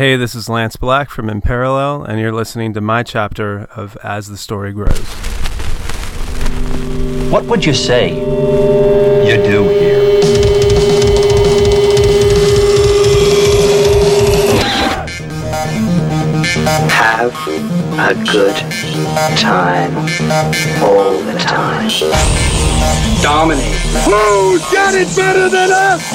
Hey, this is Lance Black from In Parallel, and you're listening to my chapter of As the Story Grows. What would you say you do here? Have a good time all the time. Dominate. Who's got it better than us?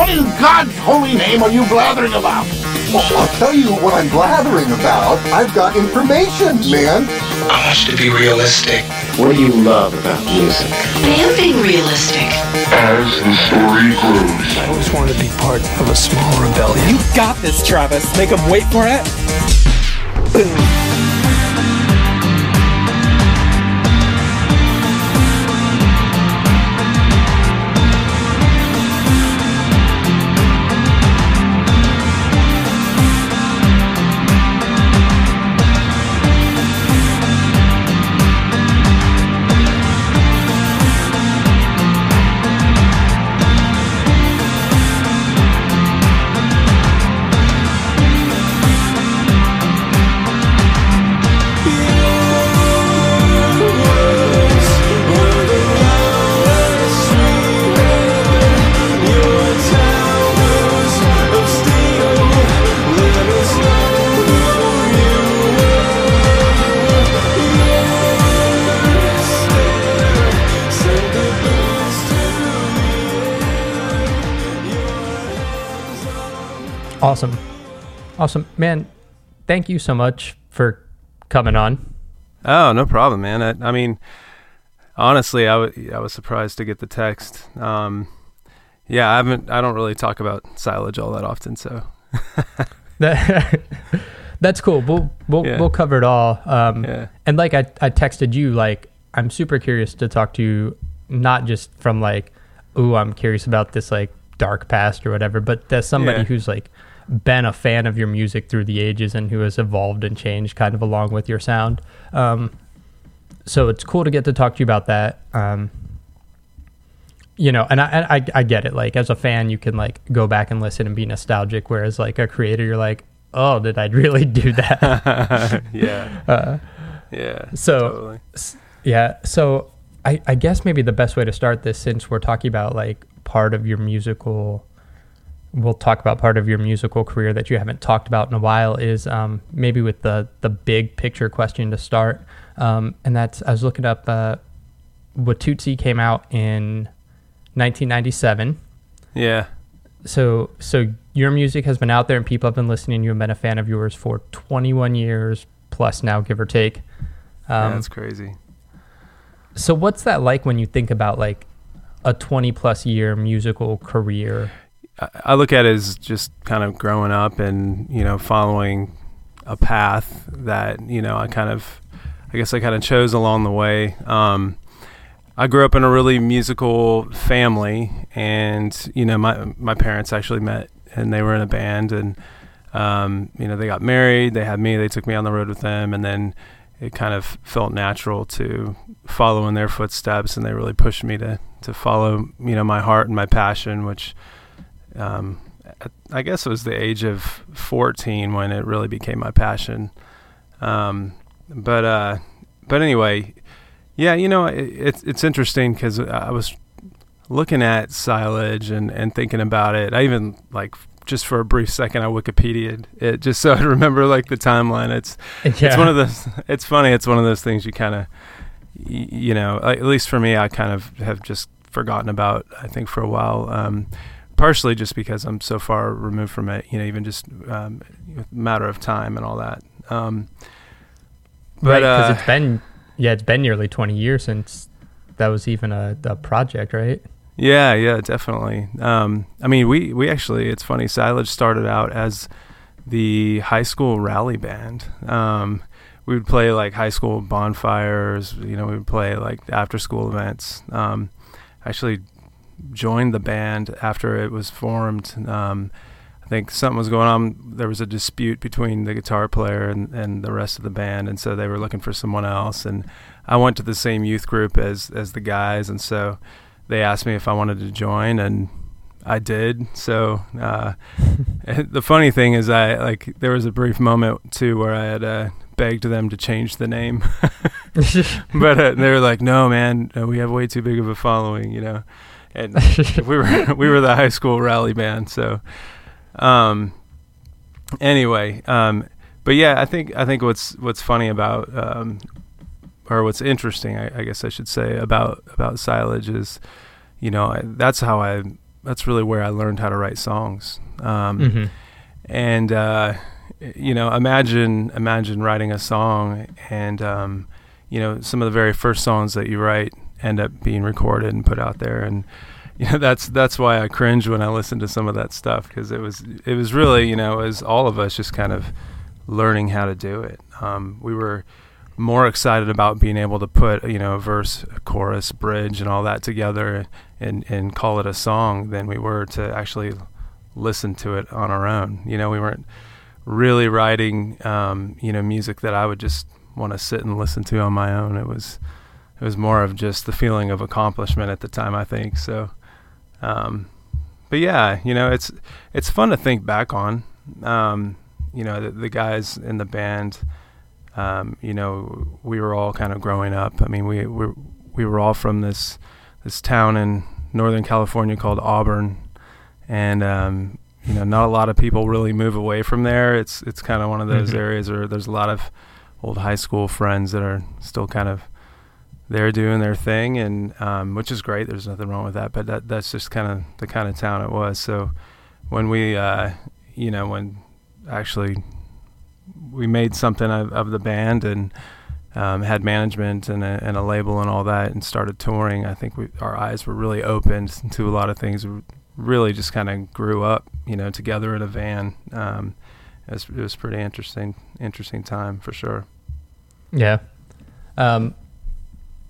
What in God's holy name are you blathering about? Well, I'll tell you what I'm blathering about. I've got information, man. I want you to be realistic. What do you love about music? I am being realistic. As the story grows. I always wanted to be part of a small rebellion. You got this, Travis. Make them wait for it. Awesome. Awesome. Man, thank you so much for coming on. Oh, no problem, man. I, I mean, honestly, I, w- I was surprised to get the text. Um, yeah, I haven't, I don't really talk about silage all that often, so. that, that's cool. We'll, we'll, Yeah. we'll cover it all. Um, Yeah. And like I, I texted you, like, I'm super curious to talk to you, not just from like, ooh, I'm curious about this like dark past or whatever, but as somebody Yeah. who's like been a fan of your music through the ages and who has evolved and changed kind of along with your sound. Um, so it's cool to get to talk to you about that. Um, you know, and I, I I get it. Like as a fan, you can like go back and listen and be nostalgic, whereas like a creator, you're like, oh, did I really do that? yeah. Uh, yeah. so totally. yeah, so I I guess maybe the best way to start this, since we're talking about like part of your musical, we'll talk about part of your musical career that you haven't talked about in a while, is um, maybe with the the big picture question to start, um, and that's I was looking up. Uh, Watusi came out in 1997 Yeah. so so your music has been out there and people have been listening you have been a fan of yours for 21 years plus now give or take yeah. um, That's crazy. so what's that like when you think about like a 20 plus year musical career I, look at it as just kind of growing up and, you know, following a path that, you know, I kind of, I guess I kind of chose along the way. Um, I grew up in a really musical family, and you know, my my parents actually met, and they were in a band, and um, you know, they got married. They had me. They took me on the road with them, and then it kind of felt natural to follow in their footsteps, and they really pushed me to to follow, you know, my heart and my passion, which um, I guess it was the age of 14 when it really became my passion. Um, but uh, but anyway, yeah, you know, it, it's it's interesting because I was looking at silage and, and thinking about it. I even like just for a brief second I Wikipedia'd it just so I remember like the timeline. It's it's one of those. It's funny. It's one of those things you kind of you know at least for me I kind of have just forgotten about. I think for a while. Um, partially just because I'm so far removed from it, you know, even just um, matter of time and all that. Um, right but because uh, it's been yeah it's been nearly 20 years since that was even a, a project right Yeah, yeah, definitely. Um, I mean, we we actually, it's funny. Silage started out as the high school rally band. Um, we would play like high school bonfires. You know, we would play like after school events. Um, actually, joined the band after it was formed. Um, I think something was going on. There was a dispute between the guitar player and, and the rest of the band, and so they were looking for someone else. And I went to the same youth group as as the guys, and so they asked me if I wanted to join, and I did. So uh, the funny thing is, I like there was a brief moment too where I had uh, begged them to change the name, but uh, they were like, "No, man, we have way too big of a following," you know. And we were we were the high school rally band, so. Um, anyway, um, but yeah, I think I think what's what's funny about um, or what's interesting, I, I, guess I should say about about Silage is, you know, I, that's how I that's really where I learned how to write songs. Um, mm-hmm. And uh, you know, imagine imagine writing a song, and um, you know, some of the very first songs that you write end up being recorded and put out there, and you know, that's that's why I cringe when I listen to some of that stuff because it was it was really you know, as all of us just kind of learning how to do it. Um, we were more excited about being able to put you know a verse, a chorus, bridge, and all that together and and call it a song than we were to actually listen to it on our own. You know, we weren't really writing um, you know music that I would just want to sit and listen to on my own. It was it was more of just the feeling of accomplishment at the time. I think so. Um, but yeah, you know, it's it's fun to think back on. Um, you know, the, the, guys in the band, um, you know, we were all kind of growing up. I mean, we we we were all from this this town in Northern California called Auburn, and um, you know, not a lot of people really move away from there. It's it's kind of one of those mm-hmm. areas where there's a lot of old high school friends that are still kind of there doing their thing, and um, which is great. There's nothing wrong with that, but that that's just kind of the kind of town it was. So when we, uh, you know, when actually we made something of, of the band and um, had management and a, and a, label and all that and started touring. I think we, our eyes were really opened to a lot of things. We really just kind of grew up, you know, together in a van. Um, it, was, it was pretty interesting, interesting time for sure. Yeah. Um,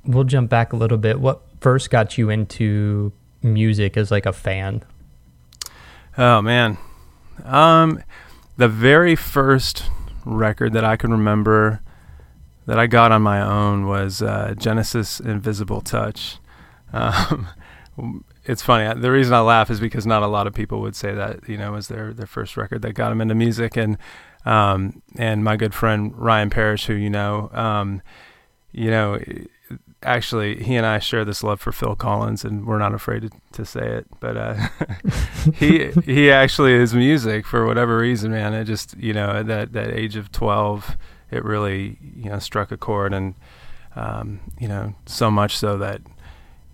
we'll jump back a little bit. What first got you into music as like a fan? Oh man. Um, the very first record that I can remember that I got on my own was uh, Genesis Invisible Touch. Um, it's funny. The reason I laugh is because not a lot of people would say that you know was their their first record that got them into music, and um, and my good friend Ryan Parrish, who you know, um, you know actually he and I share this love for Phil Collins, and we're not afraid to, to say it. But uh, he he actually is music for whatever reason, man. It just you know at that that age of twelve, it really you know struck a chord, and um, you know so much so that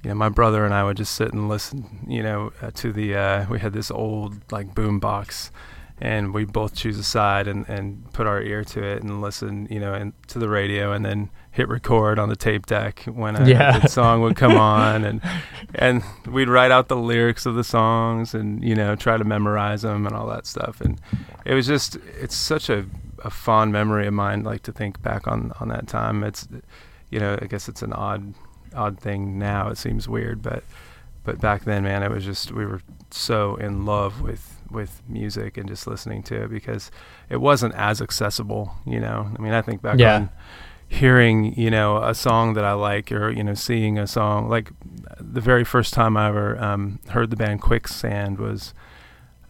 you know my brother and I would just sit and listen, you know, uh, to the uh, we had this old like boom box and we both choose a side and, and put our ear to it and listen, you know, and to the radio and then hit record on the tape deck when a yeah. song would come on and and we'd write out the lyrics of the songs and you know try to memorize them and all that stuff and it was just it's such a, a fond memory of mine like to think back on on that time it's you know I guess it's an odd odd thing now it seems weird but but back then man it was just we were so in love with with music and just listening to it because it wasn't as accessible you know I mean I think back yeah. on hearing you know a song that I like or you know seeing a song like the very first time I ever um, heard the band Quicksand was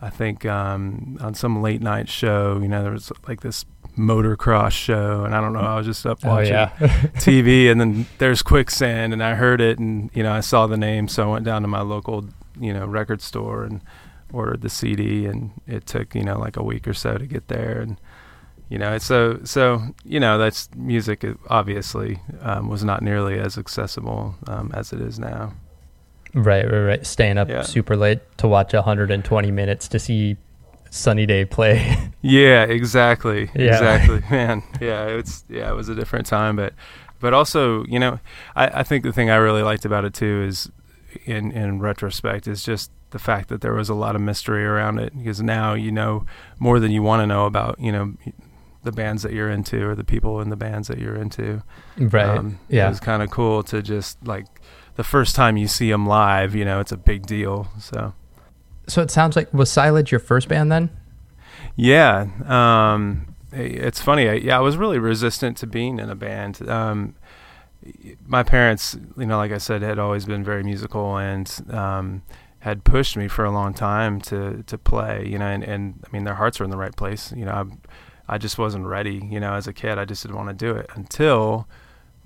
I think um, on some late night show you know there was like this motocross show and I don't know I was just up oh, watching oh, yeah. TV and then there's Quicksand and I heard it and you know I saw the name so I went down to my local you know record store and ordered the CD and it took you know like a week or so to get there and you know so so you know that's music obviously um, was not nearly as accessible um, as it is now right right right staying up yeah. super late to watch 120 minutes to see sunny day play yeah exactly yeah. exactly man yeah it's yeah it was a different time but but also you know I, I think the thing i really liked about it too is in in retrospect is just the fact that there was a lot of mystery around it because now you know more than you want to know about you know the bands that you're into or the people in the bands that you're into. Right. Um, yeah. It's kind of cool to just like the first time you see them live, you know, it's a big deal. So. So it sounds like was Silage your first band then? Yeah. Um, it's funny. I, yeah, I was really resistant to being in a band. Um, my parents, you know, like I said, had always been very musical, and um, had pushed me for a long time to to play, you know, and, and I mean their hearts were in the right place, you know. I, I just wasn't ready, you know, as a kid. I just didn't want to do it until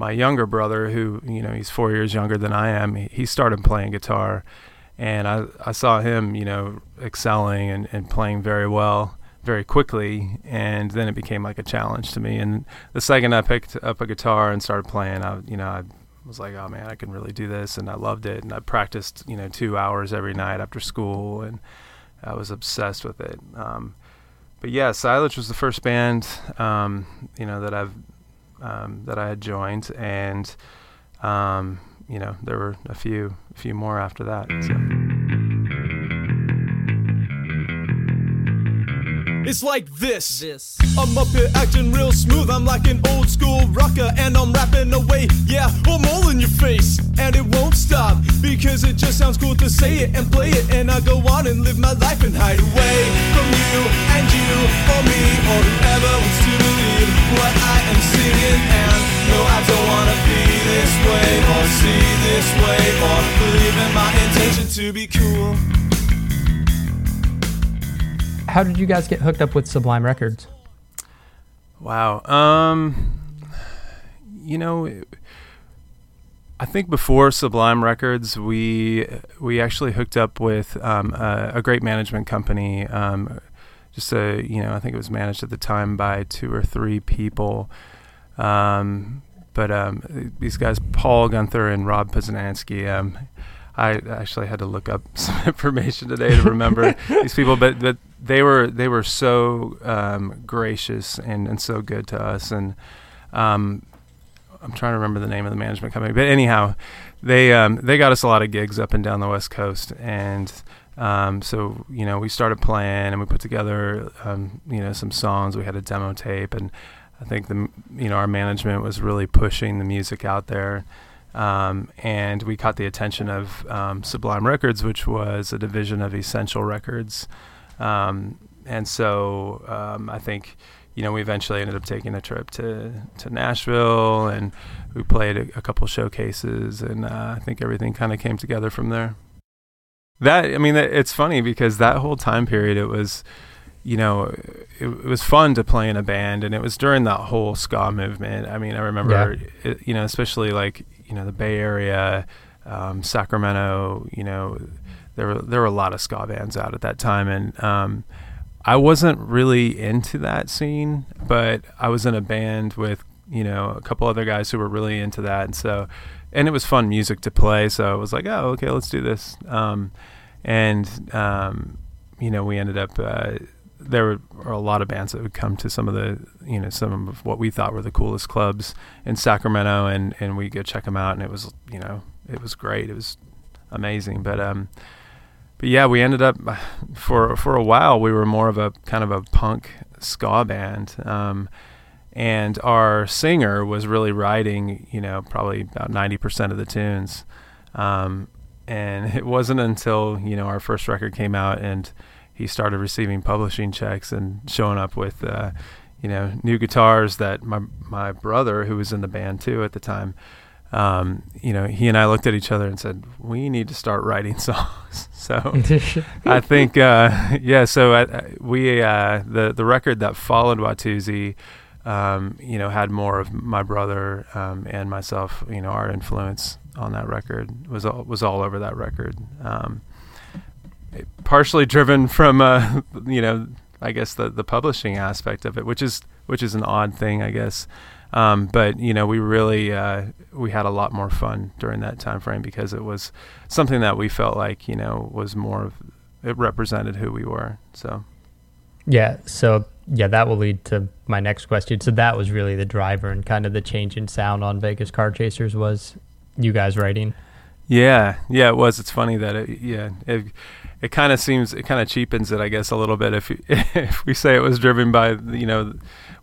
my younger brother, who you know he's four years younger than I am, he, started playing guitar, and I I saw him, you know, excelling and, and playing very well very quickly, and then it became like a challenge to me. And the second I picked up a guitar and started playing, I you know I was like, oh man, I can really do this, and I loved it. And I practiced, you know, two hours every night after school, and I was obsessed with it. Um, but yeah, Silage was the first band, um, you know, that I've um, that I had joined, and um, you know, there were a few, a few more after that. So. Mm. It's like this. this. I'm up here acting real smooth. I'm like an old school rocker and I'm rapping away. Yeah, I'm all in your face. And it won't stop because it just sounds cool to say it and play it. And I go on and live my life and hide away from you and you or me or whoever wants to believe what I am singing. And no, I don't wanna be this way or see this way or believe in my intention to be cool how did you guys get hooked up with Sublime Records? Wow. Um, you know, I think before Sublime Records, we we actually hooked up with um, a, a, great management company. Um, just a you know, I think it was managed at the time by two or three people. Um, but um, these guys, Paul Gunther and Rob Poznansky, um, I actually had to look up some information today to remember these people, but but they were they were so um, gracious and, and so good to us, and um, I'm trying to remember the name of the management company, but anyhow, they um, they got us a lot of gigs up and down the West Coast, and um, so you know we started playing and we put together um, you know some songs. We had a demo tape, and I think the you know our management was really pushing the music out there. Um, and we caught the attention of um, Sublime Records, which was a division of Essential Records. Um, and so um, I think, you know, we eventually ended up taking a trip to, to Nashville and we played a, a couple showcases, and uh, I think everything kind of came together from there. That, I mean, it's funny because that whole time period, it was you know, it, it, was fun to play in a band, and it was during that whole ska movement. I mean, I remember, yeah. it, you know, especially like you know the Bay Area, um, Sacramento. You know, there were there were a lot of ska bands out at that time, and um, I wasn't really into that scene, but I was in a band with you know a couple other guys who were really into that, and so and it was fun music to play. So I was like, oh, okay, let's do this. Um, and um, you know, we ended up. Uh, there were a lot of bands that would come to some of the you know some of what we thought were the coolest clubs in Sacramento and and we go check them out and it was you know it was great. It was amazing. But um but yeah we ended up for for a while we were more of a kind of a punk ska band. Um and our singer was really writing you know probably about 90% of the tunes. Um and it wasn't until you know our first record came out and he started receiving publishing checks and showing up with, uh, you know, new guitars that my my brother, who was in the band too at the time, um, you know, he and I looked at each other and said, "We need to start writing songs." so I think, uh, yeah. So I, we uh, the the record that followed Watusi, um, you know, had more of my brother um, and myself. You know, our influence on that record was all, was all over that record. Um, partially driven from uh, you know I guess the the publishing aspect of it, which is which is an odd thing, I guess. Um, but you know, we really uh, we had a lot more fun during that time frame because it was something that we felt like you know was more of it represented who we were. So yeah, so yeah, that will lead to my next question. So that was really the driver and kind of the change in sound on Vegas Car Chasers was you guys writing. Yeah, yeah, it was. It's funny that it, yeah, it, it kind of seems it kind of cheapens it, I guess, a little bit if if we say it was driven by you know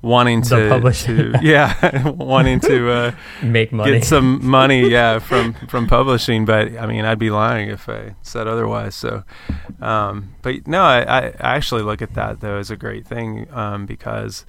wanting to, to yeah wanting to uh, make money. get some money yeah from from publishing but I mean I'd be lying if I said otherwise so um, but no I, I actually look at that though as a great thing um, because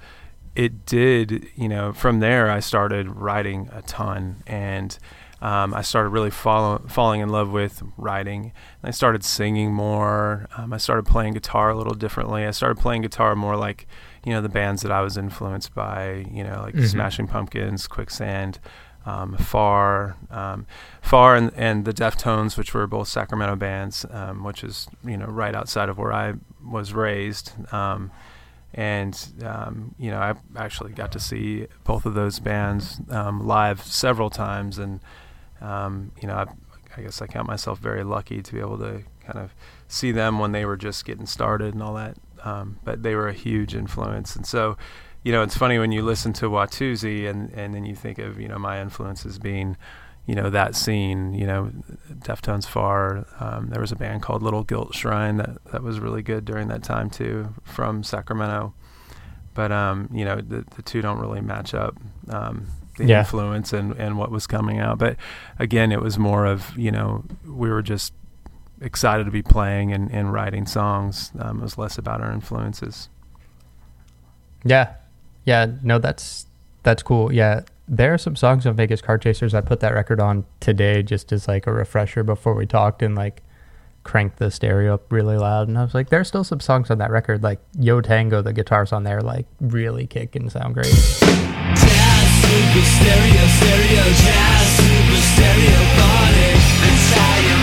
it did you know from there I started writing a ton and um, I started really follow, falling in love with writing. And I started singing more. Um, I started playing guitar a little differently. I started playing guitar more like, you know, the bands that I was influenced by, you know, like mm-hmm. Smashing Pumpkins, Quicksand, um, Far, um, Far, and, and the Deftones, which were both Sacramento bands, um, which is, you know, right outside of where I was raised. Um, and um, you know I actually got to see both of those bands um, live several times, and um, you know I, I, guess I count myself very lucky to be able to kind of see them when they were just getting started and all that. Um, but they were a huge influence, and so you know it's funny when you listen to Watusi and and then you think of you know my influences being you know that scene. You know, Deftones Far. Um, there was a band called Little Gilt Shrine that that was really good during that time too, from Sacramento. But um, you know, the the two don't really match up. Um, the yeah. influence and and what was coming out. But again, it was more of you know we were just excited to be playing and, and writing songs. Um, it was less about our influences. Yeah, yeah, no, that's that's cool. Yeah, there are some songs on Vegas Car Chasers. I put that record on today just as like a refresher before we talked and like cranked the stereo up really loud. And I was like, there's still some songs on that record, like Yo Tango, the guitars on there like really kick and sound great. Jazz super stereoponic, inside your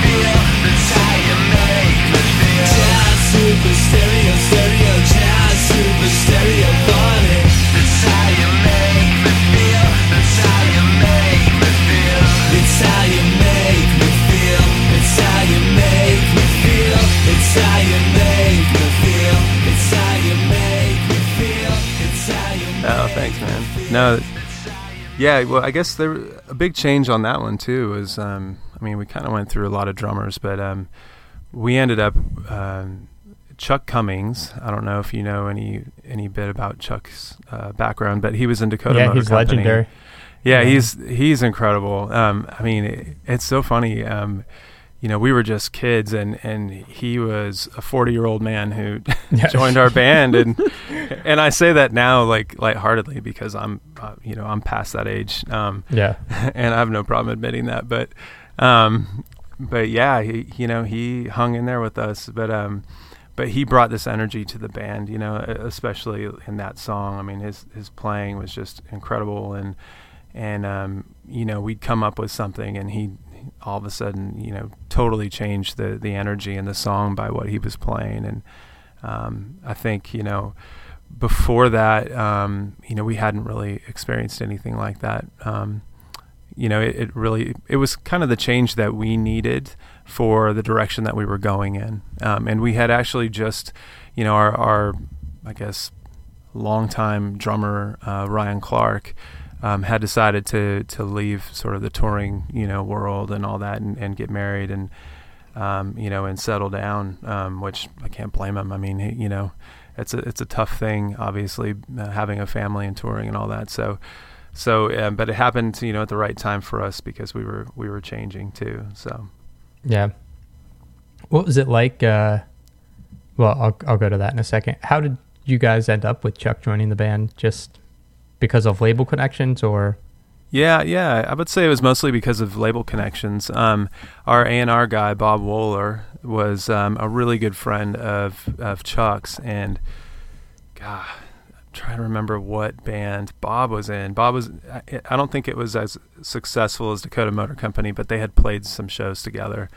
feel, inside you make, me feel. Jazz, super stereo, stereo, jazz super stereo That's how you make me feel. That's how you make me feel. Jazz super stereo, stereo, jazz super stereo Oh, thanks, man. No, yeah. Well, I guess there a big change on that one too is, um, I mean, we kind of went through a lot of drummers, but um, we ended up um, Chuck Cummings. I don't know if you know any any bit about Chuck's uh, background, but he was in Dakota. Yeah, Motor he's Company. legendary. Yeah, yeah, he's he's incredible. Um, I mean, it, it's so funny. You know, we were just kids, and, and he was a forty year old man who joined our band, and and I say that now like lightheartedly because I'm, uh, you know, I'm past that age. Um, yeah, and I have no problem admitting that, but, um, but yeah, he, you know, he hung in there with us, but um, but he brought this energy to the band, you know, especially in that song. I mean, his his playing was just incredible, and and um, you know, we'd come up with something, and he all of a sudden, you know, totally changed the the energy in the song by what he was playing. And um, I think, you know, before that, um, you know, we hadn't really experienced anything like that. Um, you know, it, it, really it was kind of the change that we needed for the direction that we were going in. Um, and we had actually just, you know, our, our I guess, longtime drummer uh, Ryan Clark um, had decided to to leave sort of the touring you know world and all that and, and get married and um, you know and settle down um, which I can't blame him. I mean he, you know it's a it's a tough thing obviously uh, having a family and touring and all that. So so but it happened you know at the right time for us because we were we were changing too so. Yeah. What was it like uh, well I'll, I'll go to that in a second. How did you guys end up with Chuck joining the band? Just because of label connections or? Yeah, yeah, I would say it was mostly because of label connections. Um, our A and R guy Bob Wohler was um, a really good friend of of Chuck's, and God, I'm trying to remember what band Bob was in. Bob was, I, I don't think it was as successful as Dakota Motor Company, but they had played some shows together.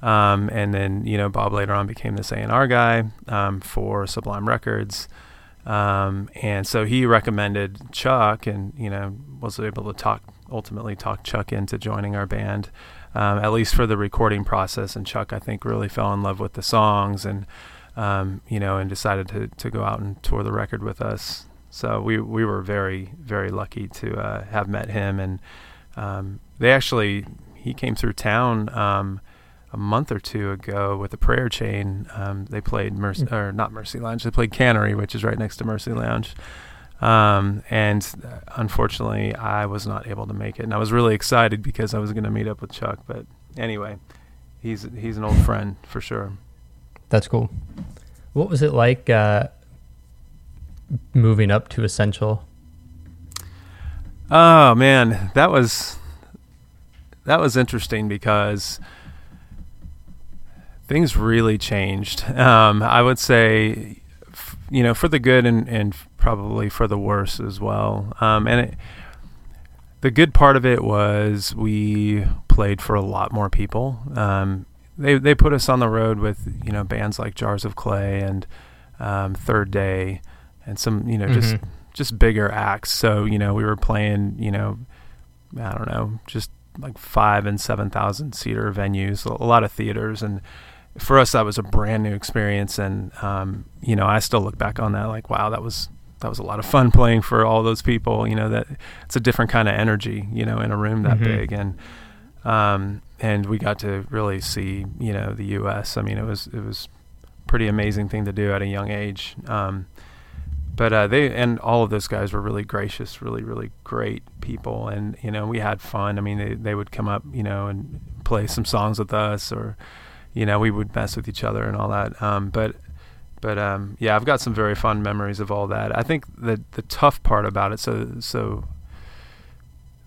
Um, and then you know Bob later on became this A and R guy um, for Sublime Records. Um, and so he recommended Chuck, and you know was able to talk ultimately talk Chuck into joining our band, um, at least for the recording process. And Chuck, I think, really fell in love with the songs, and um, you know, and decided to to go out and tour the record with us. So we we were very very lucky to uh, have met him, and um, they actually he came through town um, a month or two ago with a prayer chain. Um, they played Mercy, or not Mercy Lounge. They played Cannery, which is right next to Mercy Lounge. Um, and uh, unfortunately, I was not able to make it, and I was really excited because I was going to meet up with Chuck. But anyway, he's he's an old friend for sure. That's cool. What was it like uh, moving up to Essential? Oh man, that was that was interesting because things really changed. Um, I would say, f- you know, for the good and, and probably for the worse as well. Um, and it, the good part of it was we played for a lot more people. Um, they they put us on the road with you know bands like Jars of Clay and um, Third Day and some you know mm-hmm. just just bigger acts. So you know we were playing you know I don't know just like five and seven thousand seater venues, a lot of theaters, and for us that was a brand new experience. And um, you know I still look back on that like wow that was that was a lot of fun playing for all those people. You know that it's a different kind of energy you know in a room that mm-hmm. big and. Um, and we got to really see, you know, the U.S. I mean, it was it was pretty amazing thing to do at a young age. Um, but uh, they and all of those guys were really gracious, really really great people, and you know we had fun. I mean, they they would come up, you know, and play some songs with us, or you know we would mess with each other and all that. Um, but but um, yeah, I've got some very fond memories of all that. I think the the tough part about it, so so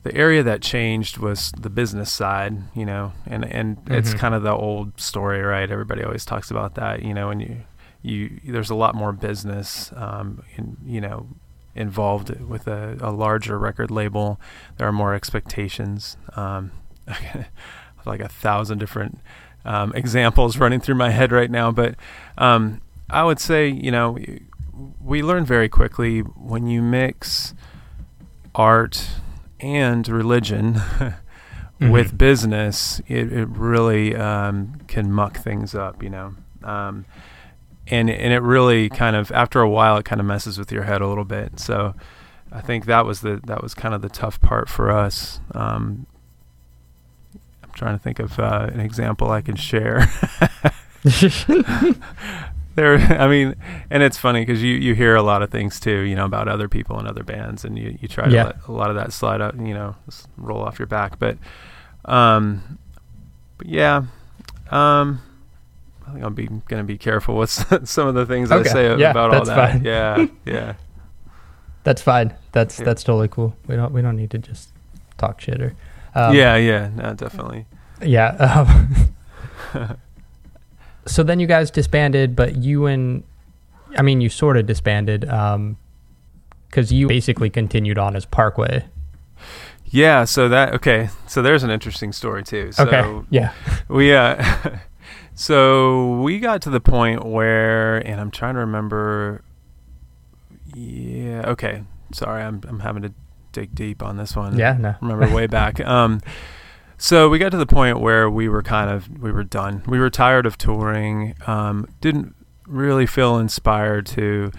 the area that changed was the business side, you know, and and mm-hmm. it's kind of the old story, right? Everybody always talks about that, you know, and you you there's a lot more business, um, in, you know, involved with a, a, larger record label. There are more expectations. Um, like a thousand different um, examples running through my head right now, but um, I would say, you know, we learn very quickly when you mix art and religion mm-hmm. with business, it, it really um, can muck things up, you know. Um, and and it really kind of after a while it kind of messes with your head a little bit. So I think that was the that was kind of the tough part for us. Trying to think of uh, an example I can share. there i mean and it's funny because you you hear a lot of things too you know about other people and other bands and you, you try to yeah. let a lot of that slide out you know roll off your back but um but yeah um i think i'll be gonna be careful with some of the things okay. i say yeah, about all that fine. yeah yeah that's fine that's yeah. that's totally cool we don't we don't need to just talk shit or um, yeah yeah no definitely yeah um, so then you guys disbanded, but you and I mean, you sort of disbanded because um, you basically continued on as Parkway. Yeah. So that okay. So there's an interesting story too. So okay. Yeah. We uh, so we got to the point where, and I'm trying to remember. Yeah. Okay. Sorry, I'm I'm having to dig deep on this one. Yeah. No. Remember way back. Um. So we got to the point where we were kind of we were done. We were tired of touring. Um, didn't really feel inspired to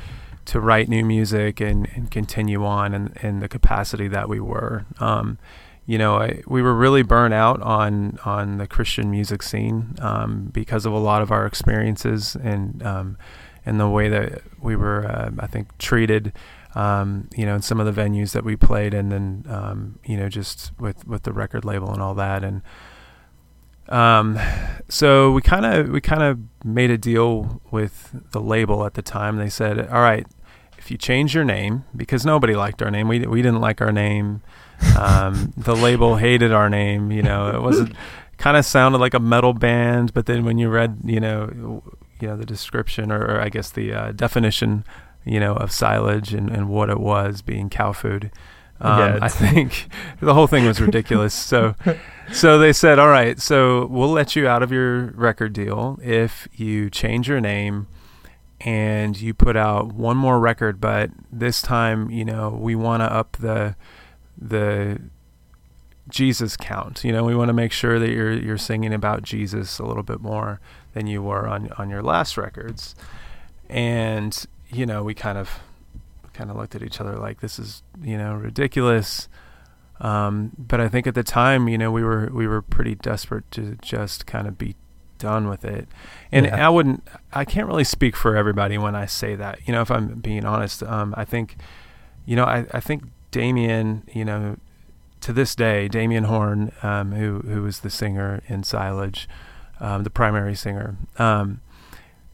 to write new music and, and continue on in, in the capacity that we were. Um, you know, I, we were really burnt out on on the Christian music scene um, because of a lot of our experiences and um, and the way that we were, uh, I think, treated um, you know, in some of the venues that we played, and then um, you know, just with with the record label and all that, and um, so we kind of we kind of made a deal with the label at the time. They said, "All right, if you change your name, because nobody liked our name, we we didn't like our name. Um, the label hated our name. You know, it wasn't kind of sounded like a metal band, but then when you read, you know." You know the description, or, or I guess the uh, definition you know, of silage and, and what it was being cow food. Um, yeah, I think the whole thing was ridiculous. so, so they said, all right, so we'll let you out of your record deal if you change your name and you put out one more record, but this time, you know, we want to up the the Jesus count. You know, we want to make sure that you're you're singing about Jesus a little bit more than you were on on your last records. And you know, we kind of kind of looked at each other like this is you know ridiculous. Um, but I think at the time, you know, we were we were pretty desperate to just kind of be done with it. And yeah. I wouldn't, I can't really speak for everybody when I say that. You know, if I'm being honest, um, I think, you know, I, I think Damien, you know, to this day, Damien Horn, um, who who was the singer in Silage, um, the primary singer, um,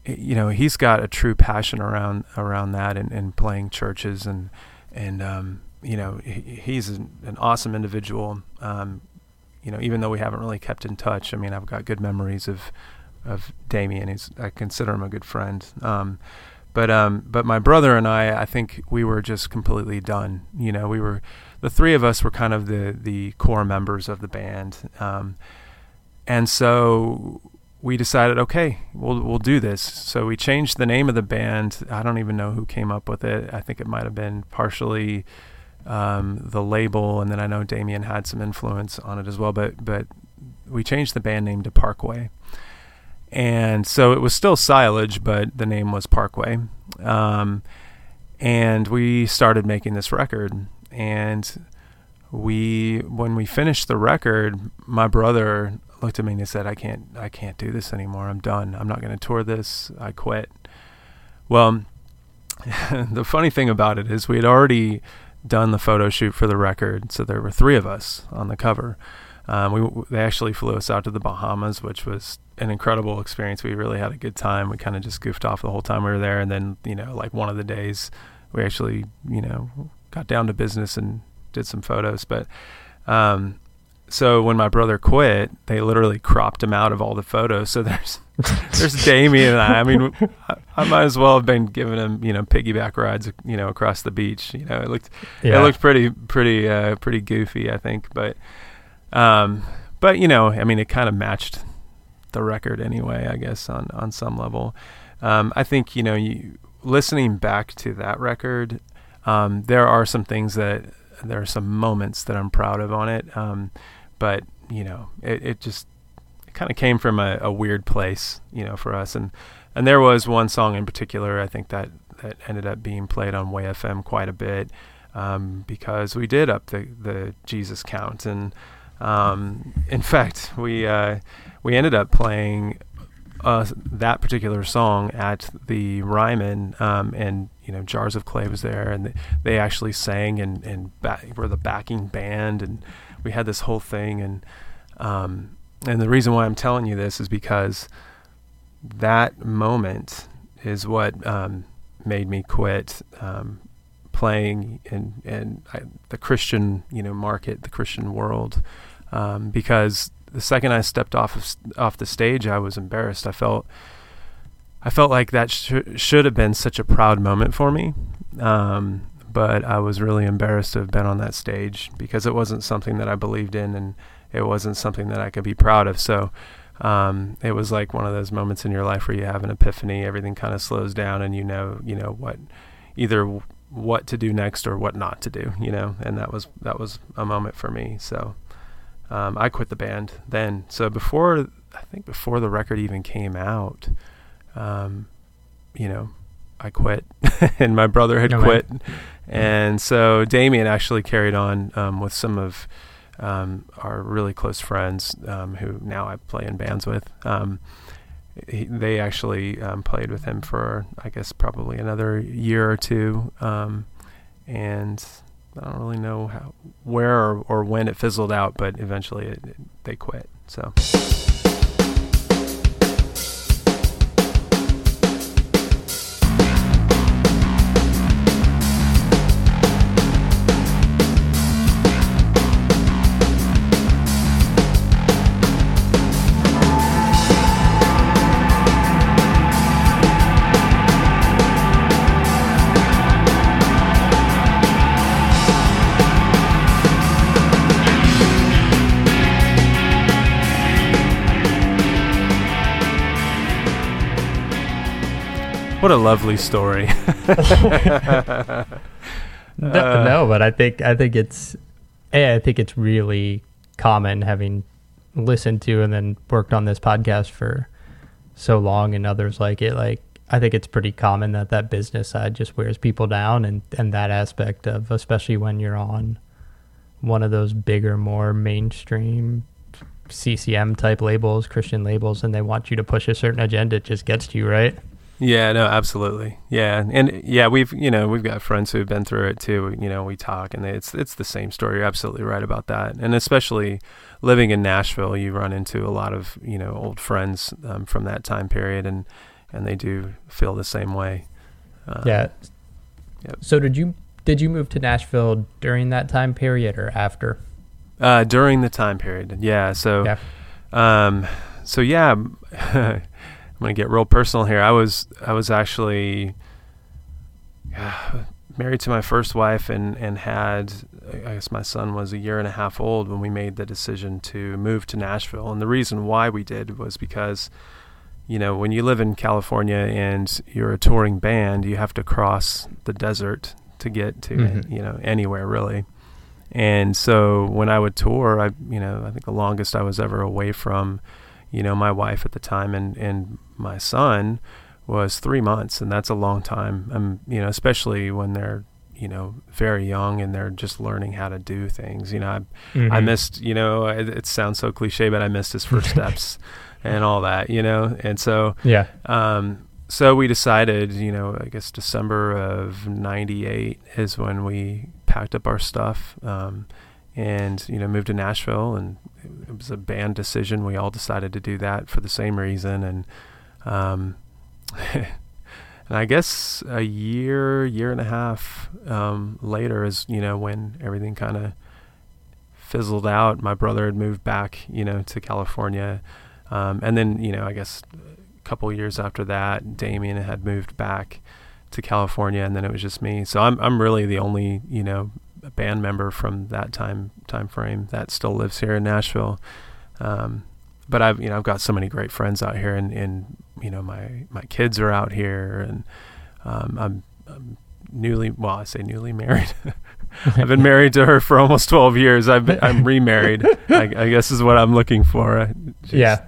you know he's got a true passion around around that and, and playing churches and and um, you know he, he's an, an, awesome individual um, you know, even though we haven't really kept in touch, I mean, I've got good memories of of Damien. He's I consider him a good friend. Um, but um, but my brother and I, I think we were just completely done. You know, we were the three of us were kind of the the core members of the band, um, and so we decided, okay, we'll we'll do this. So we changed the name of the band. I don't even know who came up with it. I think it might have been partially um, the label, and then I know Damien had some influence on it as well. But but we changed the band name to Parkway, and so it was still Silage, but the name was Parkway. Um, and we started making this record, and we when we finished the record, my brother looked at me and he said, "I can't, I can't do this anymore. I'm done. I'm not going to tour this. I quit." Well, the funny thing about it is we had already done the photo shoot for the record, so there were three of us on the cover. Um, we they actually flew us out to the Bahamas, which was an incredible experience. We really had a good time. We kind of just goofed off the whole time we were there, and then you know, like one of the days, we actually you know got down to business and did some photos. But um, so when my brother quit, they literally cropped him out of all the photos. So there's there's Damien and I. I mean, I, I, might as well have been giving him you know piggyback rides you know across the beach. You know, it looked yeah. it looked pretty pretty uh, pretty goofy, I think. But um, but you know, I mean, it kind of matched the record anyway. I guess on on some level. Um, I think you know you listening back to that record. Um, there are some things that there are some moments that I'm proud of on it. Um, but you know, it, it just it kind of came from a, a, weird place, you know, for us. And and there was one song in particular, I think that that ended up being played on Way FM quite a bit um, because we did up the the Jesus count. And um, in fact, we uh, we ended up playing uh, that particular song at the Ryman, um, and you know, Jars of Clay was there, and they actually sang and and ba- were the backing band, and we had this whole thing, and um, and the reason why I'm telling you this is because that moment is what um, made me quit um, playing in in the Christian you know market, the Christian world, um, because the second I stepped off of, off the stage, I was embarrassed. I felt I felt like that sh- should have been such a proud moment for me. Um, but I was really embarrassed to have been on that stage because it wasn't something that I believed in and it wasn't something that I could be proud of. So um, it was like one of those moments in your life where you have an epiphany, everything kind of slows down and you know, you know what, either what to do next or what not to do, you know, and that was, that was a moment for me. So um, I quit the band then. So before, I think before the record even came out, um, you know, I quit, and my brother had no quit, and so Damien actually carried on um, with some of um, our really close friends um, who now I play in bands with. Um, he, they actually um, played with him for I guess probably another year or two, um, and I don't really know how, where or, or when it fizzled out, but eventually it, it, they quit. So. A lovely story. no, uh, no, but I think I think it's I think it's really common having listened to and then worked on this podcast for so long and others like it like I think it's pretty common that that business side just wears people down and and that aspect of especially when you're on one of those bigger more mainstream CCM type labels, Christian labels and they want you to push a certain agenda it just gets to you, right? Yeah, no, absolutely. Yeah, and yeah, we've you know we've got friends who've been through it too. You know, we talk, and it's it's the same story. You're absolutely right about that. And especially living in Nashville, you run into a lot of you know old friends um, from that time period, and and they do feel the same way. Um, yeah. Yep. So did you did you move to Nashville during that time period or after? Uh, during the time period, yeah. So, Yeah. um, so yeah, I'm gonna get real personal here. I was I was actually married to my first wife and and had I guess my son was a year and a half old when we made the decision to move to Nashville. And the reason why we did was because you know, when you live in California and you're a touring band, you have to cross the desert to get to Mhm. you know anywhere really. And so when I would tour, I you know I think the longest I was ever away from, you know, my wife at the time and and my son was three months, and that's a long time. Um, you know, especially when they're you know very young and they're just learning how to do things. You know, I I Mhm. missed you know it, it sounds so cliche, but I missed his first steps and all that. You know, and so Yeah. um, so we decided, you know, I guess December of '98 is when we packed up our stuff um, and you know moved to Nashville, and it was a band decision. We all decided to do that for the same reason, and um, and I guess a year, year and a half um, later is you know when everything kind of fizzled out. My brother had moved back, you know, to California, um, and then you know I guess a couple years after that, Damien had moved back to California, and then it was just me. So I'm I'm really the only you know band member from that time time frame that still lives here in Nashville. Um, but I've you know I've got so many great friends out here, and, and you know my my kids are out here, and um, I'm, I'm newly well I say newly married. I've been married to her for almost 12 years. I've been, I'm remarried. I, I guess is what I'm looking for. Yeah.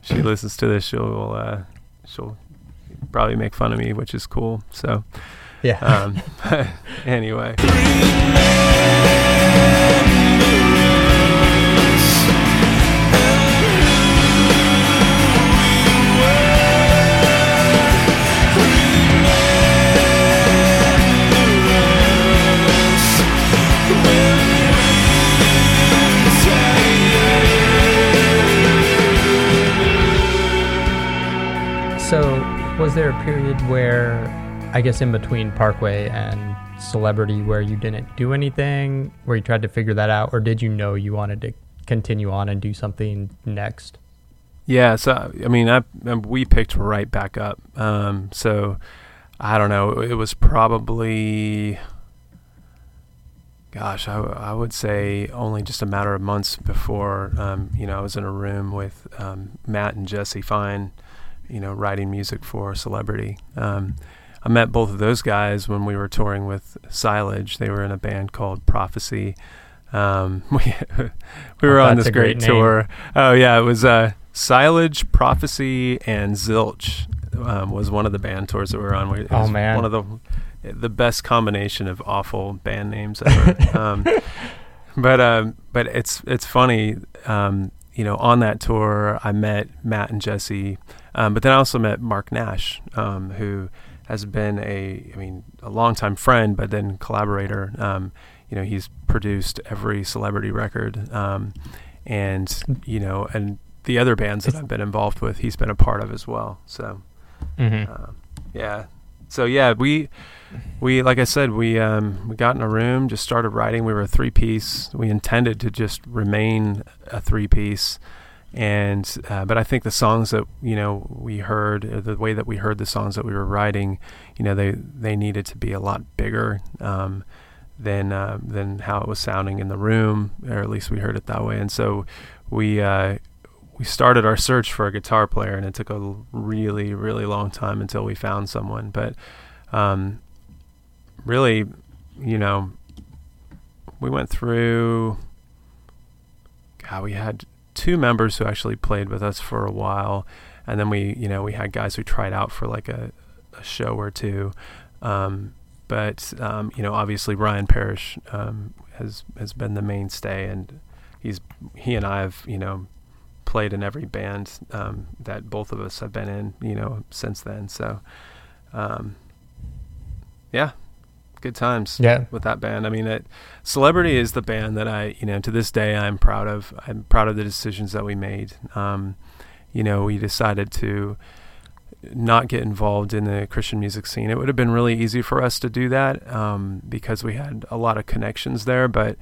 She listens to this. She'll uh, she'll probably make fun of me, which is cool. So Yeah. Um, anyway. So, was there a period where, I guess, in between Parkway and Celebrity, where you didn't do anything, where you tried to figure that out, or did you know you wanted to continue on and do something next? Yeah, so I mean, I, we picked right back up. Um, so I don't know. It was probably, gosh, I, would say only just a matter of months before. Um, you know, I was in a room with um, Matt and Jesse Fine, you know, writing music for Celebrity. I met both of those guys when we were touring with Silage. They were in a band called Prophecy. Um, we we were Oh, on this great, great tour. Oh yeah, it was uh, Silage, Prophecy, and Zilch um, was one of the band tours that we were on. We, it Oh, was man. one of the the best combination of awful band names ever. um, but um, but it's it's funny. Um, you know, on that tour, I met Matt and Jesse, um, but then I also met Mark Nash, um, who has been a, I mean, a longtime friend, but then collaborator. Um, you know, he's produced every celebrity record, um, and you know, and the other bands that I've been involved with, he's been a part of as well. So, Mhm. um, yeah. So yeah, we we like I said, we um, we got in a room, just started writing. We were a three piece. We intended to just remain a three piece, and uh, but I think the songs that you know we heard, uh, the way that we heard the songs that we were writing, you know, they they needed to be a lot bigger. Um, than uh, than how it was sounding in the room, or at least we heard it that way. And so we uh, we started our search for a guitar player, and it took a really really long time until we found someone. But um, really, you know, we went through. God, we had two members who actually played with us for a while, and then we, you know, we had guys who tried out for like a, a show or two. Um, but um, you know, obviously Ryan Parrish um, has has been the mainstay, and he's he and I have you know played in every band um, that both of us have been in, you know, since then. So, um, yeah, good times. Yeah. with that band. I mean, it, Celebrity is the band that I, you know, to this day I'm proud of. I'm proud of the decisions that we made. Um, you know, we decided to not get involved in the Christian music scene. It would have been really easy for us to do that um, because we had a lot of connections there, but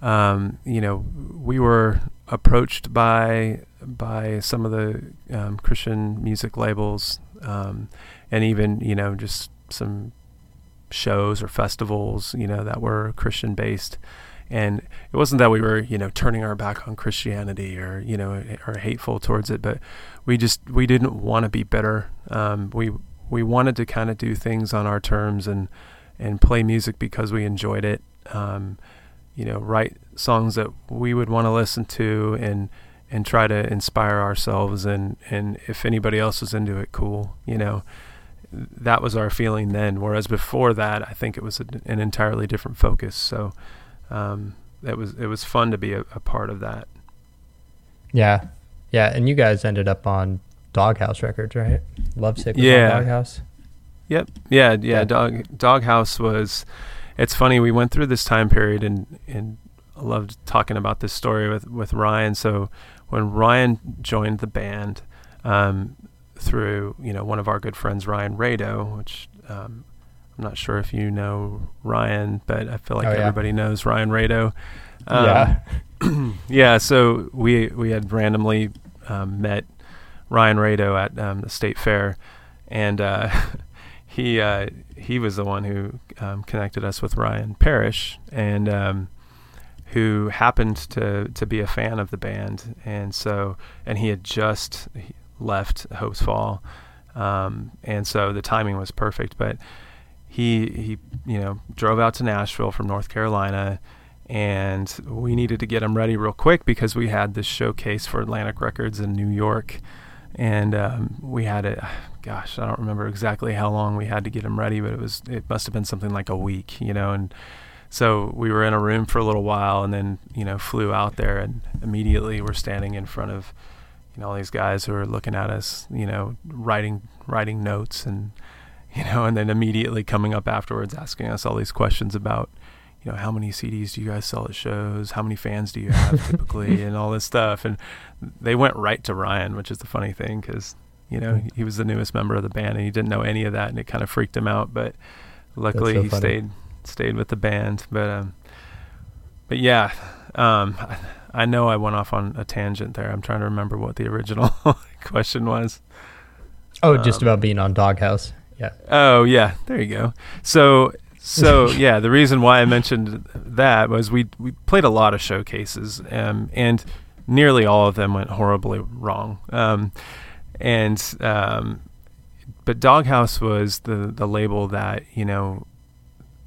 um, you know, we were approached by by some of the um, Christian music labels, um, and even you know just some shows or festivals, you know, that were Christian based. And it wasn't that we were, you know, turning our back on Christianity or, you know, or hateful towards it, but we just we didn't want to be bitter. Um, we we wanted to kind of do things on our terms and and play music because we enjoyed it. Um, you know, write songs that we would want to listen to and and try to inspire ourselves and and if anybody else was into it, cool. You know, that was our feeling then. Whereas before that, I think it was a, an entirely different focus. So um, it was it was fun to be a, a part of that. Yeah, yeah, and you guys ended up on Doghouse Records, right? Lovesick was yeah. on Doghouse. Yep. Yeah, yeah. yeah. Dog Doghouse was. It's funny. We went through this time period, and and I loved talking about this story with with Ryan. So when Ryan joined the band, um, through you know one of our good friends Ryan Rado, which um, I'm not sure if you know Ryan, but I feel like oh, yeah. everybody knows Ryan Rado. Um, yeah, yeah. So we we had randomly um, met Ryan Rado at um, the state fair, and uh, he uh, he was the one who um, connected us with Ryan Parrish, and um, who happened to to be a fan of the band, and so and he had just left Hopesfall, um, and so the timing was perfect. But he he you know drove out to Nashville from North Carolina, and we needed to get him ready real quick because we had this showcase for Atlantic Records in New York, and um, we had it. Gosh, I don't remember exactly how long we had to get him ready, but it was it must have been something like a week, you know, and so we were in a room for a little while and then you know flew out there and immediately we're standing in front of you know all these guys who are looking at us you know writing writing notes and you know and then immediately coming up afterwards asking us all these questions about you know how many CDs do you guys sell at shows? How many fans do you have typically? And all this stuff. And they went right to Ryan which is the funny thing because you know hmm. he was the newest member of the band and he didn't know any of that and it kind of freaked him out but luckily so he stayed stayed with the band. But um but yeah um I know I went off on a tangent there. I'm trying to remember what the original question was. Oh, um, just about being on Doghouse. Yeah. Oh, yeah. There you go. So, so yeah, the reason why I mentioned that was we we played a lot of showcases, um, and nearly all of them went horribly wrong. Um, and um, but Doghouse was the the label that you know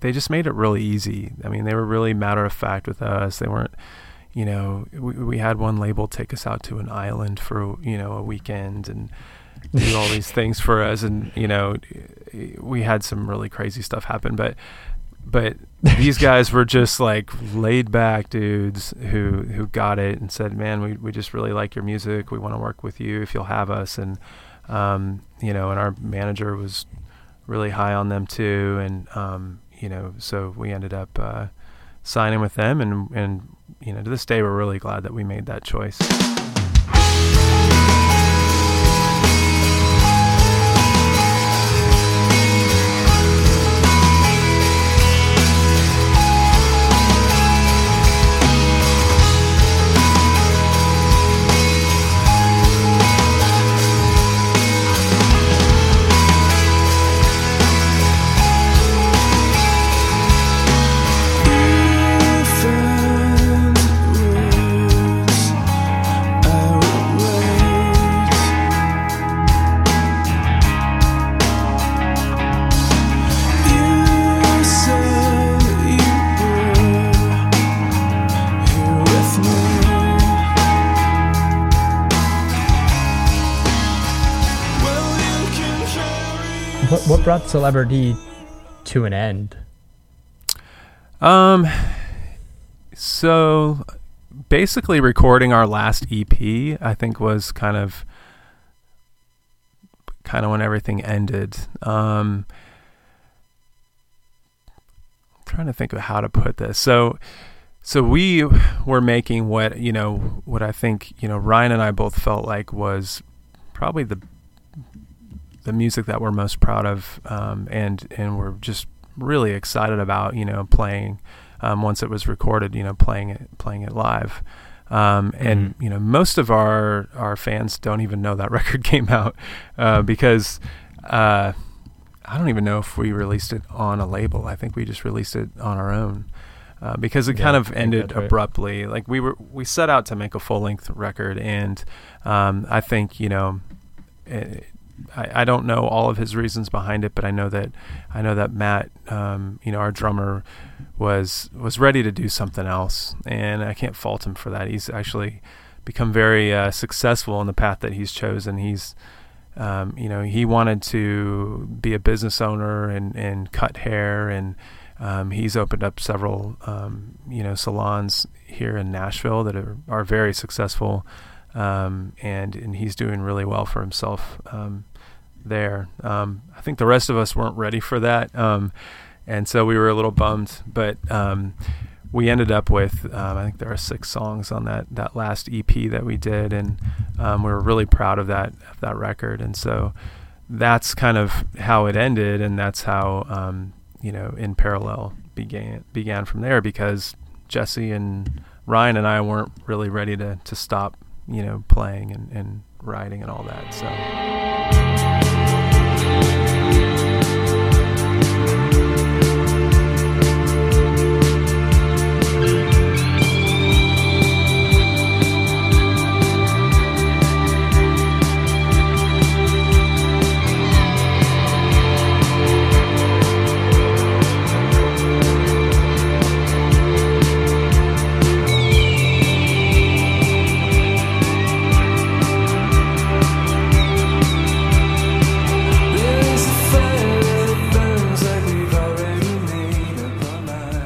they just made it really easy. I mean, they were really matter of fact with us. They weren't you know, we, we had one label take us out to an island for, you know, a weekend and do all these things for us. And, you know, we had some really crazy stuff happen, but, but these guys were just like laid back dudes who, who got it and said, man, we, we just really like your music. We want to work with you if you'll have us. And, um, you know, and our manager was really high on them too. And, um, you know, so we ended up, uh, signing with them and, and you know, to this day, we're really glad that we made that choice. Brought celebrity to an end? Um, so basically, recording our last EP, I think, was kind of kind of when everything ended. Um, I'm trying to think of how to put this. So, so we were making what you know, what I think you know, Ryan and I both felt like was probably the the music that we're most proud of, um, and and we're just really excited about, you know, playing um, once it was recorded. You know, playing it playing it live. Um, and Mm-hmm. you know, most of our our fans don't even know that record came out uh, because uh, I don't even know if we released it on a label. I think we just released it on our own uh, because it Yeah, kind of ended right. abruptly. Like we were, we set out to make a full length record, and um, I think you know, it, I, I don't know all of his reasons behind it, but I know that I know that Matt, um, you know, our drummer, was was ready to do something else, and I can't fault him for that. He's actually become very uh, successful in the path that he's chosen. He's um, you know, he wanted to be a business owner and, and cut hair, and um, he's opened up several, um, you know, salons here in Nashville that are, are very successful, um, and and he's doing really well for himself um, there. Um, I think the rest of us weren't ready for that, um, and so we were a little bummed, but. Um, we ended up with um, I think there are six songs on that that last EP that we did, and we were really proud of that of that record. And so that's kind of how it ended, and that's how you know in parallel began began from there because Jesse and Ryan and I weren't really ready to to stop you know playing and, and writing and all that. So.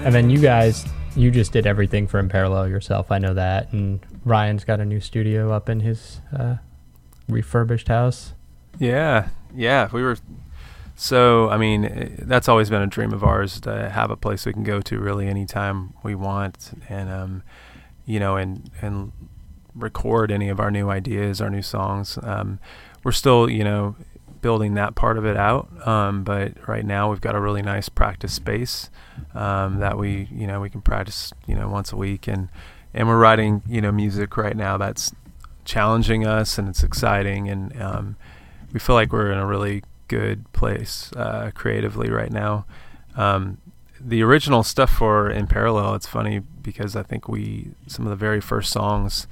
And then you guys, you just did everything for In Parallel yourself. I know that. And Ryan's got a new studio up in his uh, refurbished house. Yeah, yeah. We were so. I mean, eh, that's always been a dream of ours to have a place we can go to really anytime we want, and um, you know, and and record any of our new ideas, our new songs. Um, we're still, you know, building that part of it out. Um, but right now we've got a really nice practice space um, that we, you know, we can practice, you know, once a week, and and we're writing, you know, music right now that's challenging us and it's exciting, and um, we feel like we're in a really good place uh, creatively right now. Um, the original stuff for In Parallel, it's funny because I think we some of the very first songs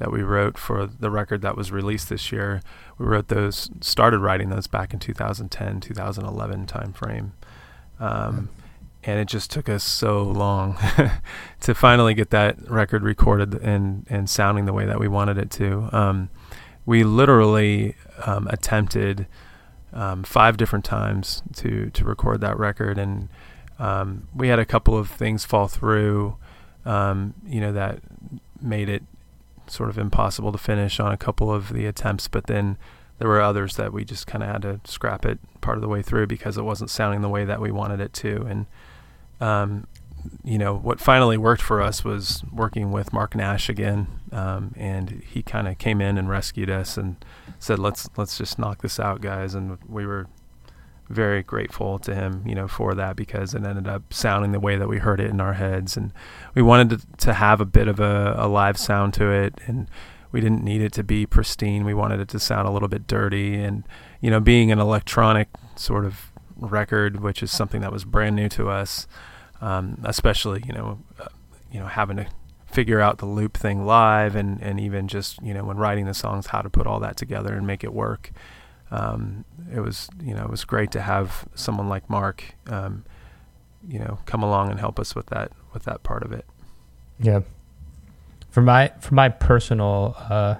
that we wrote for the record that was released this year, we wrote those, started writing those back in 2010, 2011 time frame. Um, and it just took us so long to finally get that record recorded and, and sounding the way that we wanted it to. Um, we literally um, attempted um, five different times to, to record that record, and um, we had a couple of things fall through, um, you know, that made it sort of impossible to finish on a couple of the attempts, but then there were others that we just kind of had to scrap it part of the way through because it wasn't sounding the way that we wanted it to. And, um, you know, what finally worked for us was working with Mark Nash again. Um, and he kind of came in and rescued us and said, let's, let's just knock this out guys. And we were very grateful to him, you know, for that because it ended up sounding the way that we heard it in our heads, and we wanted to, to have a bit of a, a live sound to it, and we didn't need it to be pristine. We wanted it to sound a little bit dirty, and you know, being an electronic sort of record, which is something that was brand new to us, um, especially you know, uh, you know, having to figure out the loop thing live, and and even just you know, when writing the songs, how to put all that together and make it work um, it was you know it was great to have someone like Mark, um, you know, come along and help us with that with that part of it. Yeah. For my for my personal uh,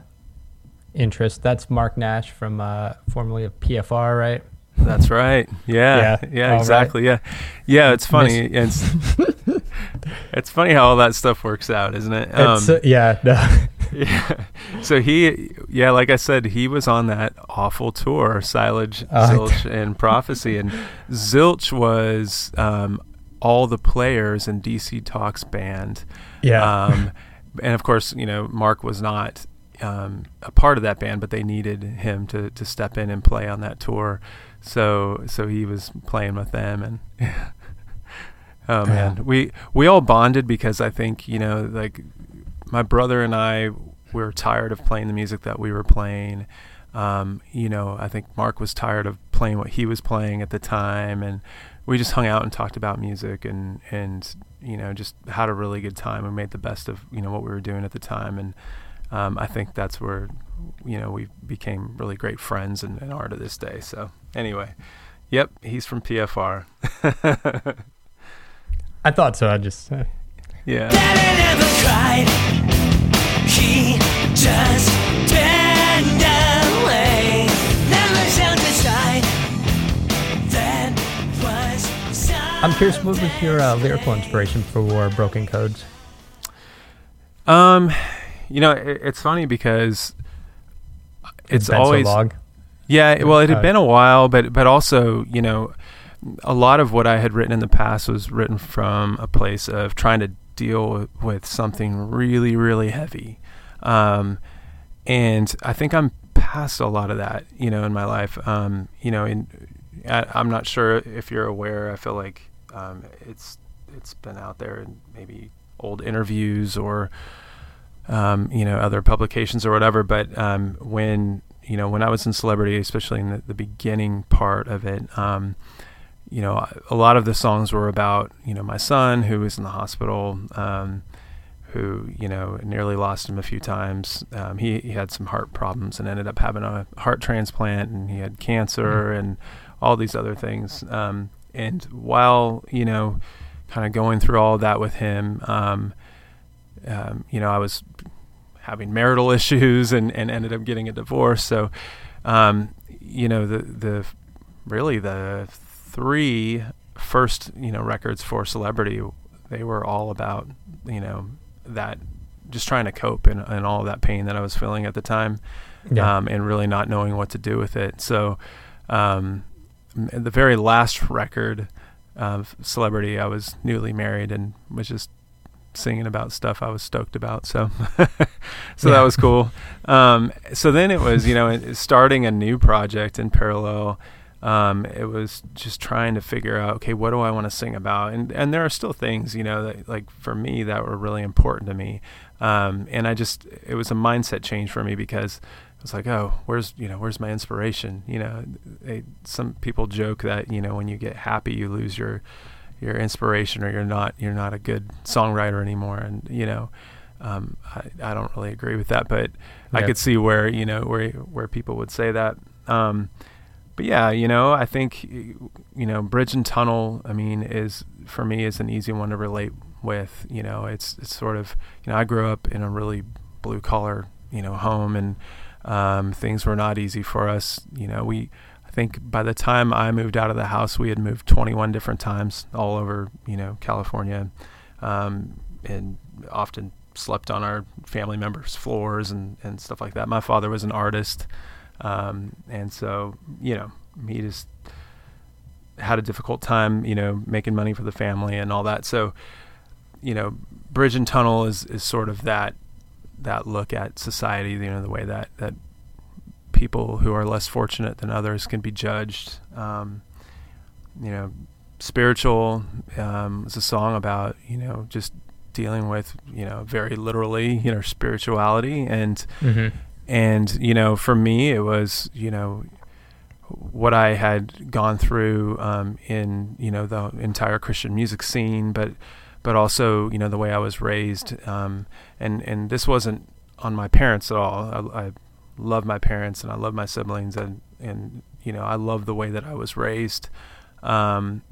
interest, that's Mark Nash from uh, formerly of PFR, right? That's right. Yeah. Yeah. yeah exactly. Right. Yeah. Yeah. It's funny. Miss- it's it's funny how all that stuff works out, isn't it? Um, uh, yeah. No. yeah. So he, yeah, like I said, he was on that awful tour, Silage, Zilch, and Prophecy, and Zilch was um, all the players in DC Talk's band. Yeah. Um, and of course, you know, Mark was not um, a part of that band, but they needed him to to step in and play on that tour. So so he was playing with them and. Oh man, yeah. we we all bonded because I think you know, like my brother and I were tired of playing the music that we were playing. Um, you know, I think Mark was tired of playing what he was playing at the time, and we just hung out and talked about music and and you know just had a really good time. We made the best of you know what we were doing at the time, and um, I think that's where you know we became really great friends and, and are to this day. So anyway, yep, he's from PFR. I thought so. I just uh... yeah. I'm curious, what was your uh, lyrical inspiration for Broken Codes? Um, you know, it, it's funny because it's, it's always so long. Yeah, well, it had been a while, but but also, you know, a lot of what I had written in the past was written from a place of trying to deal with something really, really heavy. Um, and I think I'm past a lot of that, you know, in my life. Um, you know, in, I, I'm not sure if you're aware. I feel like um, it's it's been out there in maybe old interviews or um, you know other publications or whatever. But um, when you know when I was in celebrity, especially in the, the beginning part of it, um, you know a lot of the songs were about you know my son who was in the hospital. Um, who you know nearly lost him a few times. Um, he, he had some heart problems and ended up having a heart transplant, and he had cancer mm-hmm. and all these other things. Um, and while you know, kind of going through all of that with him, um, um, you know, I was having marital issues and, and ended up getting a divorce. So, um, you know, the the really the three first you know records for celebrity, they were all about you know that just trying to cope and, and all of that pain that I was feeling at the time, yeah. um, and really not knowing what to do with it. So, um, the very last record of celebrity, I was newly married and was just singing about stuff I was stoked about. So, so yeah. that was cool. Um, so then it was, you know, starting a new project in parallel. Um, it was just trying to figure out, okay, what do I want to sing about? And and there are still things, you know, that like for me that were really important to me. Um, and I just, it was a mindset change for me because I was like, oh, where's you know where's my inspiration? You know, they, some people joke that you know when you get happy you lose your your inspiration or you're not you're not a good songwriter anymore, and you know, um, I I don't really agree with that, but yeah. I could see where you know where where people would say that. Um, but yeah, you know, I think you know, Bridge and Tunnel. I mean, is for me is an easy one to relate with. You know, it's it's sort of you know I grew up in a really blue collar you know home and um, things were not easy for us. You know, we, I think by the time I moved out of the house, we had moved 21 different times all over, you know, California, um, and often slept on our family members' floors and, and stuff like that. My father was an artist, um, and so you know, he just had a difficult time, you know, making money for the family and all that. So, you know, Bridge and Tunnel is is sort of that that look at society, you know, the way that that people who are less fortunate than others can be judged. Um, you know, spiritual um, is a song about you know just dealing with you know very literally you know spirituality and mm-hmm. And you know for me it was you know what I had gone through um, in you know the entire Christian music scene, but but also you know the way I was raised, um, and and this wasn't on my parents at all. I, I love my parents and I love my siblings, and and you know I love the way that I was raised. Um,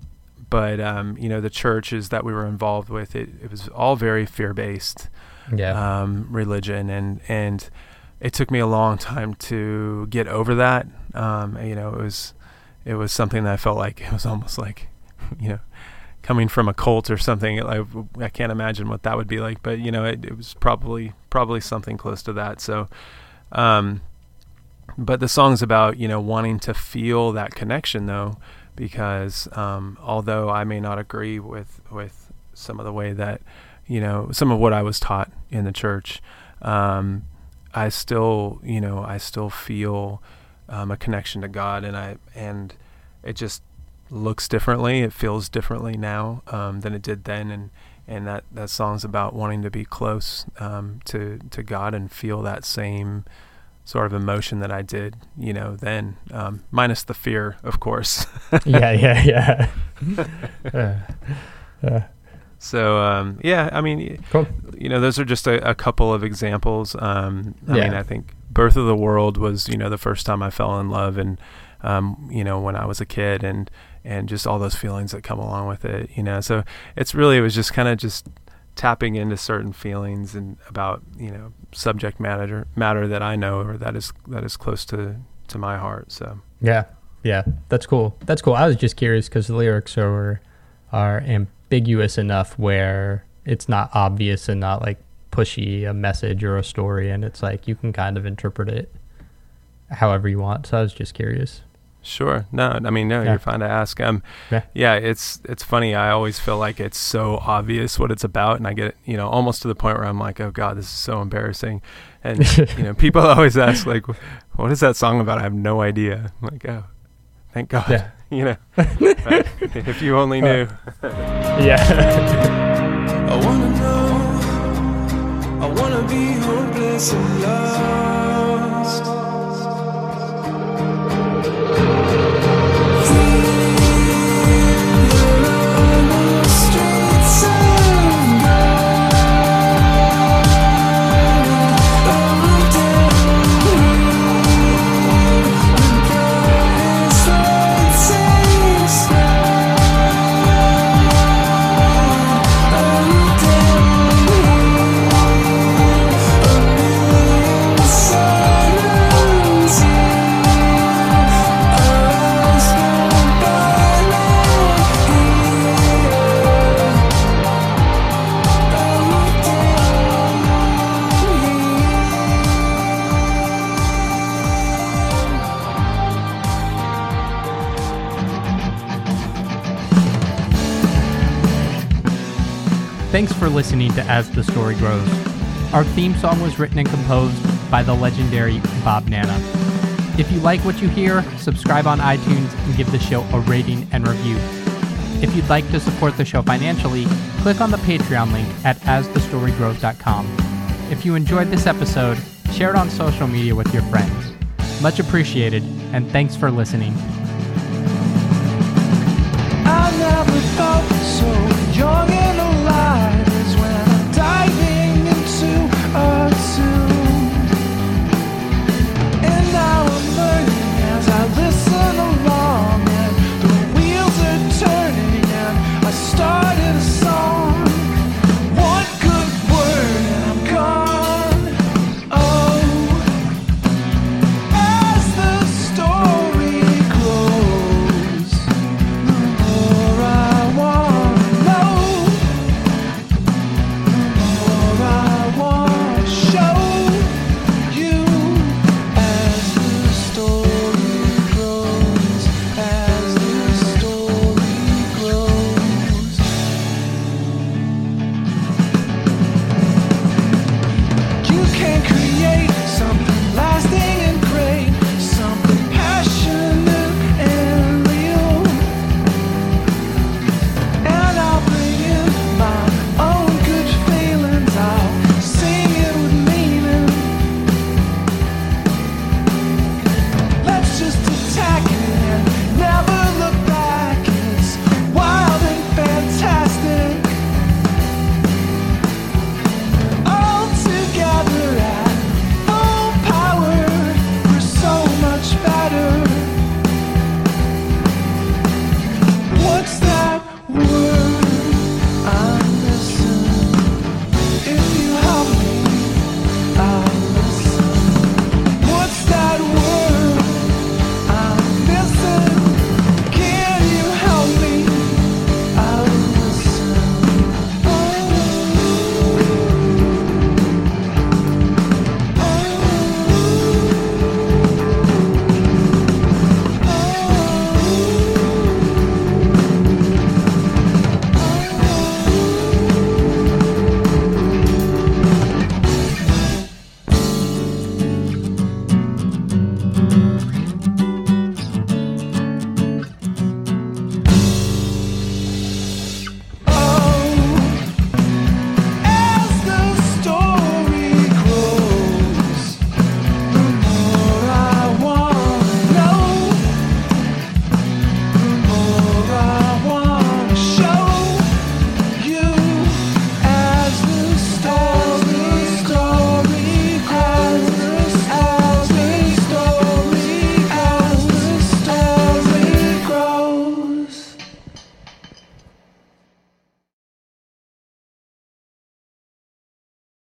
but um, you know the churches that we were involved with, it, it was all very fear based, yeah. um, religion, and and it took me a long time to get over that. Um, you know, it was it was something that I felt like it was almost like, you know, coming from a cult or something. I, I can't imagine what that would be like, but you know, it, it was probably probably something close to that. So, um, but the song's about you know wanting to feel that connection though, because um, although I may not agree with with some of the way that you know some of what I was taught in the church, um, I still you know I still feel um, a connection to God, and I and it just looks differently. It feels differently now um, than it did then, and and that that song's about wanting to be close um, to to God and feel that same sort of emotion that I did, you know, then um, minus the fear, of course. yeah, yeah, yeah. uh, uh. So um, yeah, I mean, cool. you know, those are just a, a couple of examples. Um, I yeah. mean, I think Birth of the World was, you know, the first time I fell in love, and um, you know, when I was a kid, and and just all those feelings that come along with it, you know. So it's really it was just kind of just tapping into certain feelings and about you know subject matter matter that I know or that is that is close to to my heart. So yeah, yeah, that's cool. That's cool. I was just curious because the lyrics are are ambiguous enough where it's not obvious and not like pushy a message or a story, and it's like you can kind of interpret it however you want. So I was just curious. Sure. No, I mean, no, yeah. you're fine to ask. Um, yeah. yeah, it's it's funny. I always feel like it's so obvious what it's about, and I get you know almost to the point where I'm like, oh god, this is so embarrassing. And you know, people always ask like, what is that song about? I have no idea. I'm like, oh, thank God. Yeah. you know, if you only knew. yeah. I wanna know. I wanna be hopeless and lost. Thanks for listening to As the Story Grows. Our theme song was written and composed by the legendary Bob Nanna. If you like what you hear, subscribe on iTunes and give the show a rating and review. If you'd like to support the show financially, click on the Patreon link at asthestorygrows.com. If you enjoyed this episode, share it on social media with your friends. Much appreciated, and thanks for listening.